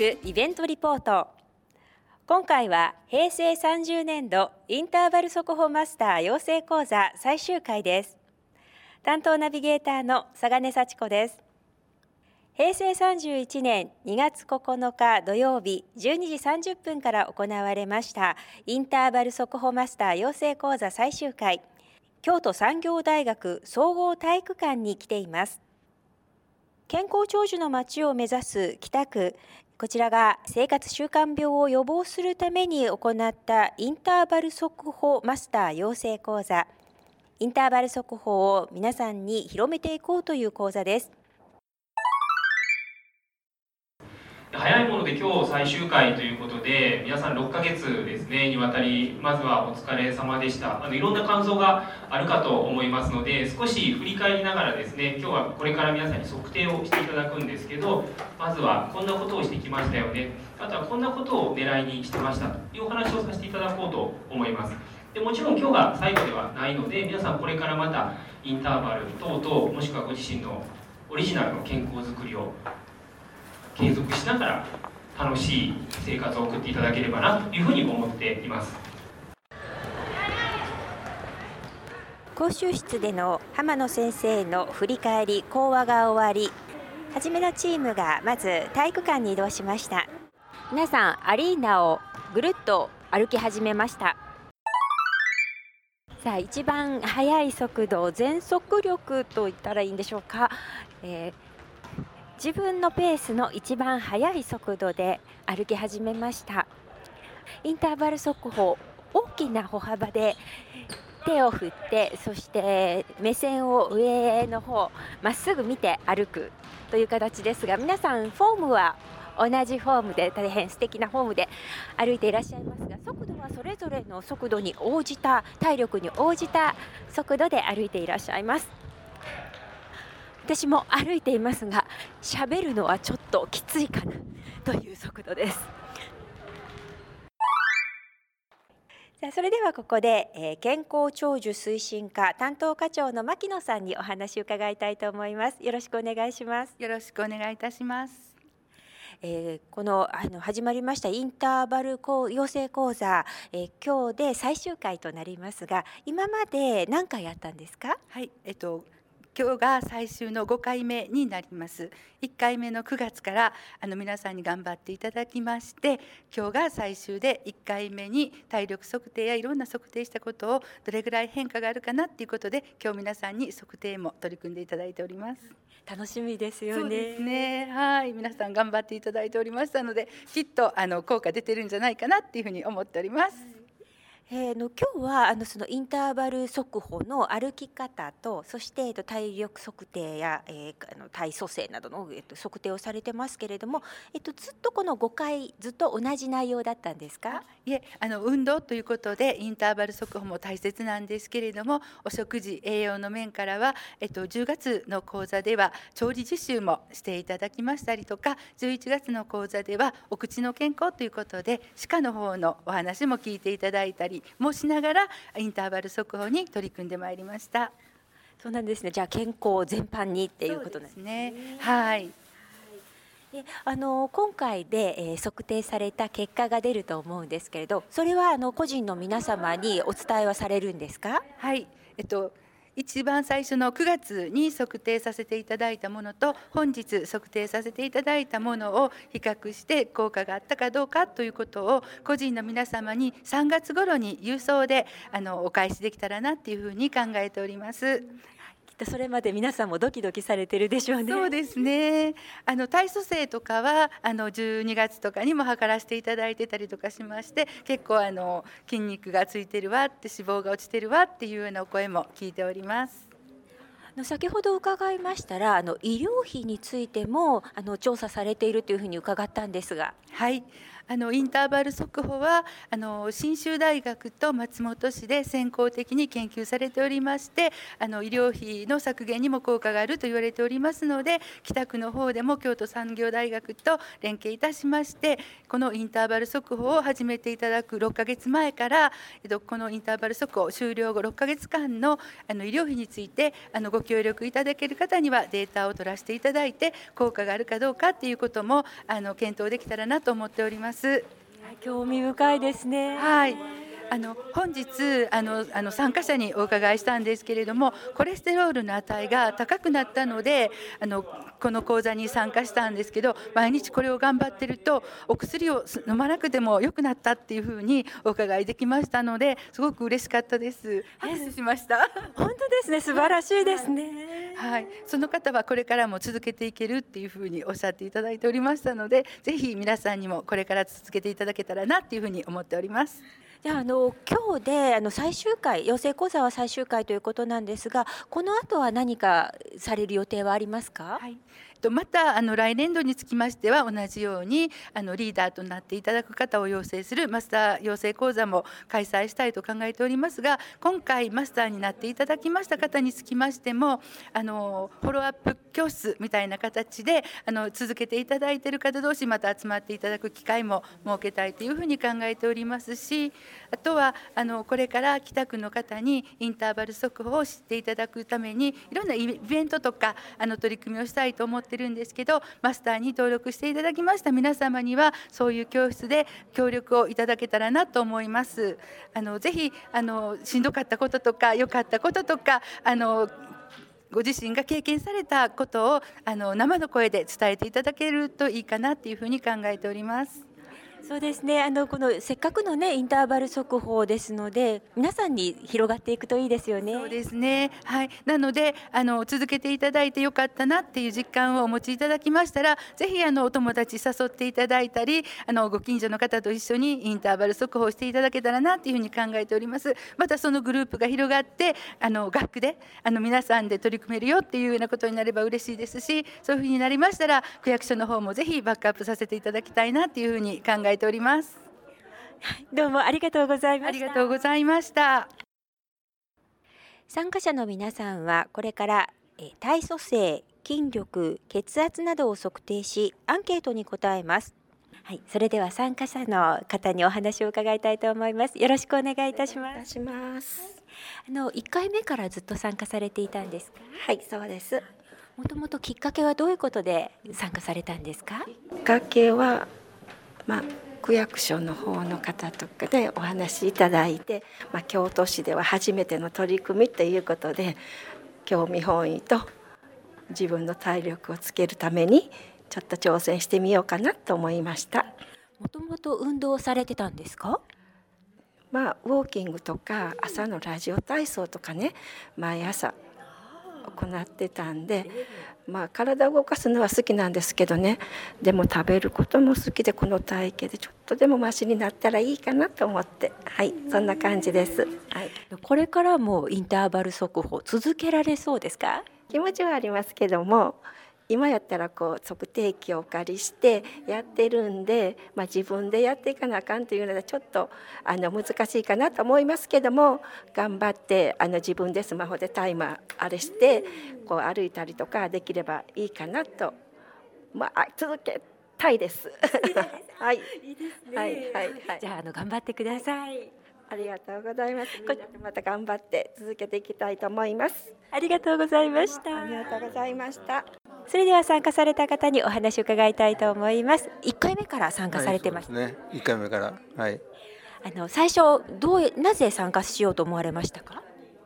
京都市北区イベントリポート。今回は平成30年度インターバル速報マスター養成講座最終回です。担当ナビゲーターの佐賀根幸子です。平成31年2月9日土曜日12時30分から行われましたインターバル速報マスター養成講座最終回。京都産業大学総合体育館に来ています。健康長寿の街を目指す北区こちらが生活習慣病を予防するために行ったインターバル速報マスター養成講座。インターバル速報を皆さんに広めていこうという講座です。早いもので今日最終回ということで皆さん6ヶ月ですねにわたりまずはお疲れ様でした。あのいろんな感想があるかと思いますので少し振り返りながらですね今日はこれから皆さんに測定をしていただくんですけどまずはこんなことをしてきましたよね。あとはこんなことを狙いにしてましたというお話をさせていただこうと思います。でもちろん今日が最後ではないので皆さんこれからまたインターバル等々もしくはご自身のオリジナルの健康づくりを継続しながら楽しい生活を送っていただければなというふうに思っています。講習室での浜野先生の振り返り講話が終わり初めのチームがまず体育館に移動しました。皆さんアリーナをぐるっと歩き始めました。さあ一番速い速度全速力と言ったらいいんでしょうか、えー自分のペースの一番速い速度で歩き始めました。インターバル速報大きな歩幅で手を振ってそして目線を上の方まっすぐ見て歩くという形ですが皆さんフォームは同じフォームで大変素敵なフォームで歩いていらっしゃいますが速度はそれぞれの速度に応じた体力に応じた速度で歩いていらっしゃいます。私も歩いていますが喋るのはちょっときついかなという速度です。さあそれではここで、えー、健康長寿推進課担当課長の牧野さんにお話を伺いたいと思います。よろしくお願いします。よろしくお願いいたします。えー、このあの始まりましたインターバル養成講座、えー、今日で最終回となりますが今まで何回やったんですか？はいえっと今日が最終の5回目になります。1回目の9月からあの皆さんに頑張っていただきまして今日が最終で1回目に体力測定やいろんな測定したことをどれぐらい変化があるかなっていうことで今日皆さんに測定も取り組んでいただいております。楽しみですよね。ね。はい。皆さん頑張っていただいておりましたのできっとあの効果出てるんじゃないかなっていうふうに思っております、えー、の今日はあのそのインターバル速歩の歩き方とそして、えっと、体力測定や、えー、あの体組成などの、えっと、測定をされてますけれども、えっと、ずっとこの5回ずっと同じ内容だったんですか？いえあの運動ということでインターバル速歩も大切なんですけれどもお食事栄養の面からは、えっと、10月の講座では調理実習もしていただきましたりとか11月の講座ではお口の健康ということで歯科の方のお話も聞いていただいたりもしながらインターバル速報に取り組んでまいりました。そうなんですね。じゃあ健康全般にっていうことですね。はい。であの今回で、えー、測定された結果が出ると思うんですけれどそれはあの個人の皆様にお伝えはされるんですか？はいえっと一番最初の9月に測定させていただいたものと本日測定させていただいたものを比較して効果があったかどうかということを個人の皆様に3月頃に郵送であのお返しできたらなっていうふうに考えております。それまで皆さんもドキドキされてるでしょうね。そうですね。あの体組成とかはあの12月とかにも測らせていただいてたりとかしまして、結構あの筋肉がついてるわって脂肪が落ちてるわっていうようなお声も聞いております。先ほど伺いましたらあの医療費についてもあの調査されているというふうに伺ったんですが。はいあのインターバル速歩はあの信州大学と松本市で先行的に研究されておりましてあの医療費の削減にも効果があると言われておりますので北区の方でも京都産業大学と連携いたしましてこのインターバル速報を始めていただく6ヶ月前から、このインターバル速報終了後6ヶ月間のあの医療費についてあのご協力いただける方にはデータを取らせていただいて効果があるかどうかっていうこともあの検討できたらなと思っております。。興味深いですね。はい。あの本日あのあの参加者にお伺いしたんですけれどもコレステロールの値が高くなったのであのこの講座に参加したんですけど毎日これを頑張ってるとお薬を飲まなくても良くなったっていうふうにお伺いできましたのですごく嬉しかったです。拍手しました？本当ですね素晴らしいですね。はい、その方はこれからも続けていけるっていうふうにおっしゃっていただいておりましたのでぜひ皆さんにもこれから続けていただけたらなっていうふうに思っております。じゃああの今日であの最終回養成講座は最終回ということなんですがこの後は何かされる予定はありますか、はいとまたあの来年度につきましては同じようにあのリーダーとなっていただく方を養成するマスター養成講座も開催したいと考えておりますが今回マスターになっていただきました方につきましてもあのフォローアップ教室みたいな形であの続けていただいている方同士また集まっていただく機会も設けたいというふうに考えておりますしあとはあのこれから北区の方にインターバル速報を知っていただくためにいろんなイベントとかあの取り組みをしたいと思ってってるんですけどマスターに登録していただきました皆様にはそういう教室で協力をいただけたらなと思います。あのぜひあのしんどかったこととか良かったこととかあのご自身が経験されたことをあの生の声で伝えていただけるといいかなっていうふうに考えております。そうですね。あのこのせっかくのねインターバル速報ですので皆さんに広がっていくといいですよね。そうですね。はい。なのであの続けていただいてよかったなっていう実感をお持ちいただきましたらぜひあのお友達誘っていただいたりあのご近所の方と一緒にインターバル速報していただけたらなっていうふうに考えております。またそのグループが広がってあの学区であの皆さんで取り組めるよっていうようなことになれば嬉しいですしそういうふうになりましたら区役所の方もぜひバックアップさせていただきたいなっていうふうに考えております。どうもありがとうございました。ありがとうございました。参加者の皆さんはこれから体組成、筋力、血圧などを測定しアンケートに答えます。はい、それでは参加者の方にお話を伺いたいと思います。よろしくお願いいたします。ますあの一回目からずっと参加されていたんですか？はい、そうです。もともときっかけはどういうことで参加されたんですか？きっかけはまあ区役所の方の方とかでお話しいただいて、まあ、京都市では初めての取り組みということで興味本位と自分の体力をつけるためにちょっと挑戦してみようかなと思いました。もともと運動されてたんですか？まあウォーキングとか朝のラジオ体操とかね毎朝行ってたんでまあ体を動かすのは好きなんですけどね。でも食べることも好きでこの体型でちょっとでもマシになったらいいかなと思って。はいそんな感じです、はい、これからもインターバル速報続けられそうですか？気持ちはありますけども今やったらこう測定器をお借りしてやってるんで、まあ、自分でやっていかなあかんというのでちょっとあの難しいかなと思いますけども頑張ってあの自分でスマホでタイマーあれしてこう歩いたりとかできればいいかなと、まあ、続けたいです。はい。いいですね。はいはいはい。じゃああの頑張ってください。ありがとうございます。また頑張って続けていきたいと思います。ありがとうございました。ありがとうございました。それでは参加された方にお話を伺いたいと思います。一回目から参加されてました、はい、ね。一回目からはい。あの最初どうなぜ参加しようと思われましたか？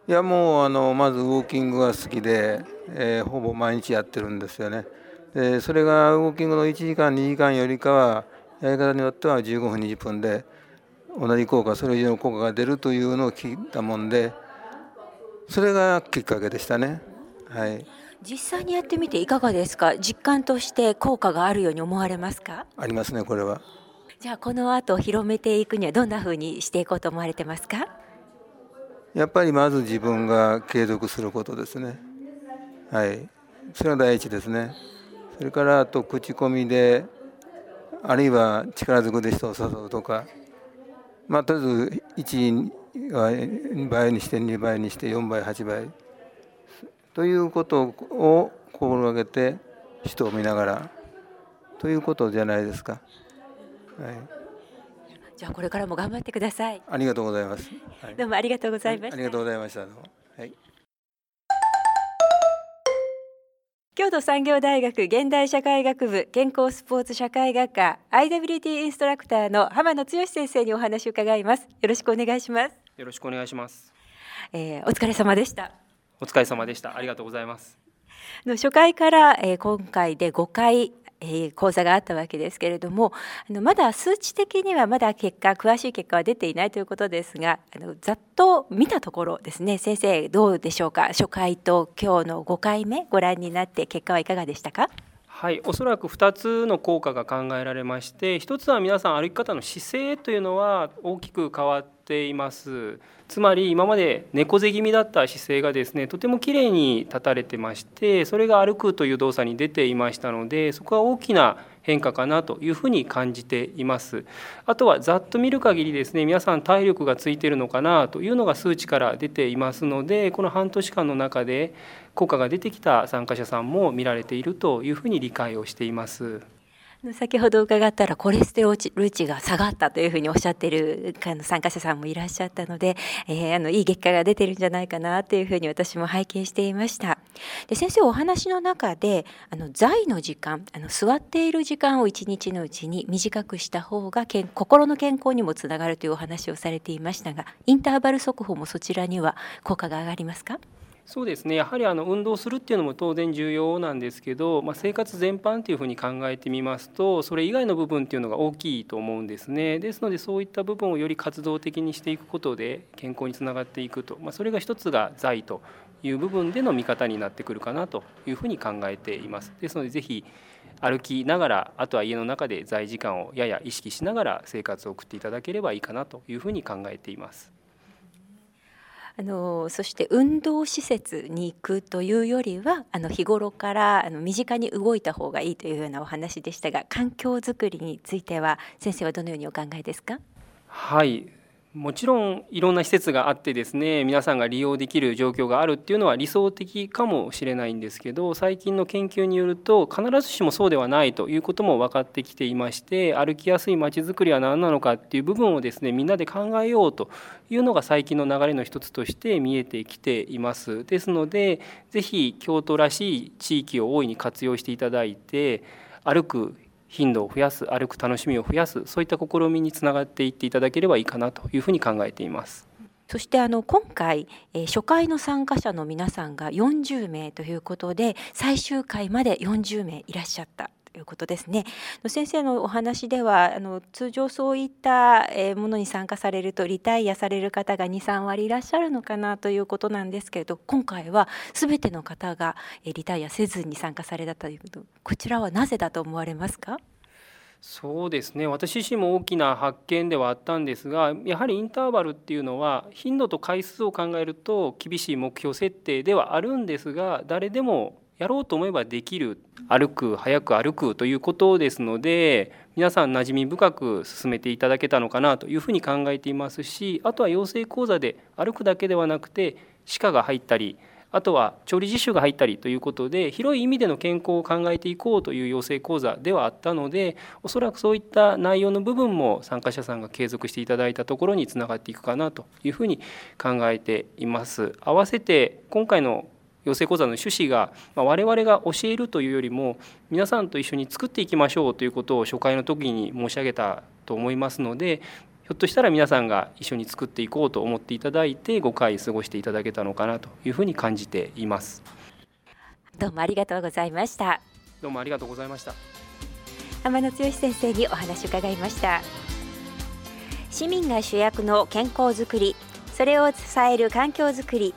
いやもうあのまずウォーキングが好きで、えー、ほぼ毎日やってるんですよね。でそれがウォーキングの1時間2時間よりかはやり方によっては15分20分で同じ効果それ以上の効果が出るというのを聞いたもんでそれがきっかけでしたね。はい。実際にやってみていかがですか？実感として効果があるように思われますか？ありますねこれは。じゃあこの後広めていくにはどんなふうにしていこうと思われてますか？やっぱりまず自分が継続することですね。はい。それが第一ですね。それからあと口コミであるいは力ずくで人を誘うとか。まあとりあえず1は倍にして2倍にして4倍8倍ということを心がけて人を見ながらということじゃないですか。はい、じゃあこれからも頑張ってください。ありがとうございます。はい、どうもありがとうございました。ありがとうございました。はい。京都産業大学現代社会学部健康スポーツ社会学科 IWT インストラクターの浜野剛先生にお話を伺います。よろしくお願いします。よろしくお願いします。えー、お疲れ様でした。お疲れ様でした。ありがとうございます。の初回から、えー、今回で5回え講座があったわけですけれどもあのまだ数値的にはまだ結果詳しい結果は出ていないということですがあのざっと見たところですね。先生どうでしょうか？初回と今日の5回目ご覧になって結果はいかがでしたか？はい、おそらく2つの効果が考えられまして1つは皆さん歩き方の姿勢というのは大きく変わっていますつまり今まで猫背気味だった姿勢がですねとてもきれいに立たれてましてそれが歩くという動作に出ていましたのでそこは大きな変化かなというふうに感じていますあとはざっと見る限りですね皆さん体力がついてるのかなというのが数値から出ていますのでこの半年間の中で効果が出てきた参加者さんも見られているというふうに理解をしています。先ほど伺ったらコレステロール値が下がったというふうにおっしゃってる参加者さんもいらっしゃったので、えー、あのいい結果が出てるんじゃないかなというふうに私も拝見していました。で先生お話の中であの在の時間あの座っている時間を一日のうちに短くした方がけん心の健康にもつながるというお話をされていましたがインターバル速報もそちらには効果が上がりますか？そうですね。やはりあの運動するっていうのも当然重要なんですけど、まあ、生活全般というふうに考えてみますとそれ以外の部分っていうのが大きいと思うんですね。ですのでそういった部分をより活動的にしていくことで健康につながっていくと、まあ、それが一つが財という部分での見方になってくるかなというふうに考えています。ですのでぜひ歩きながらあとは家の中で在時間をやや意識しながら生活を送っていただければいいかなというふうに考えています。あのそして運動施設に行くというよりはあの日頃からあの身近に動いた方がいいというようなお話でしたが環境づくりについては先生はどのようにお考えですか？はい。もちろんいろんな施設があってですね皆さんが利用できる状況があるっていうのは理想的かもしれないんですけど最近の研究によると必ずしもそうではないということも分かってきていまして歩きやすいまちづくりは何なのかっていう部分をですねみんなで考えようというのが最近の流れの一つとして見えてきています。ですので是非京都らしい地域を大いに活用していただいて歩く頻度を増やす歩く楽しみを増やすそういった試みにつながっていっていただければいいかなというふうに考えています。そしてあの今回、えー、初回の参加者の皆さんが40名ということで最終回まで40名いらっしゃったいうことですね。先生のお話ではあの通常そういったものに参加されるとリタイアされる方が23割いらっしゃるのかなということなんですけれど今回は全ての方がリタイアせずに参加されたということ。こちらはなぜだと思われますか？そうですね。私自身も大きな発見ではあったんですがやはりインターバルっていうのは頻度と回数を考えると厳しい目標設定ではあるんですが誰でもやろうと思えばできる歩く早く歩くということですので皆さん馴染み深く進めていただけたのかなというふうに考えていますしあとは養成講座で歩くだけではなくて歯科が入ったりあとは調理実習が入ったりということで広い意味での健康を考えていこうという養成講座ではあったのでおそらくそういった内容の部分も参加者さんが継続していただいたところにつながっていくかなというふうに考えています。合わせて今回の養成講座の趣旨が、まあ、我々が教えるというよりも皆さんと一緒に作っていきましょうということを初回の時に申し上げたと思いますのでひょっとしたら皆さんが一緒に作っていこうと思っていただいて5回過ごしていただけたのかなというふうに感じています。どうもありがとうございました。どうもありがとうございました。天野剛先生にお話を伺いました。市民が主役の健康づくりそれを支える環境づくり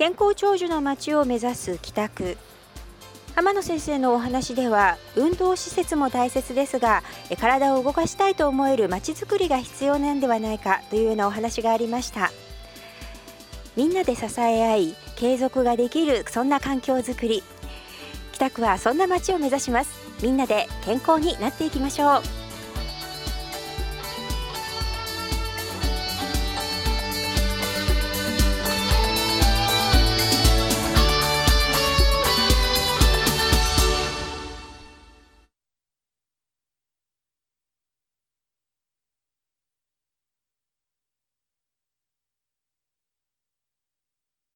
健康長寿の街を目指す北区。浜野先生のお話では運動施設も大切ですが体を動かしたいと思える街づくりが必要なんではないかというようなお話がありました。みんなで支え合い継続ができるそんな環境づくり。北区はそんな街を目指します。みんなで健康になっていきましょう。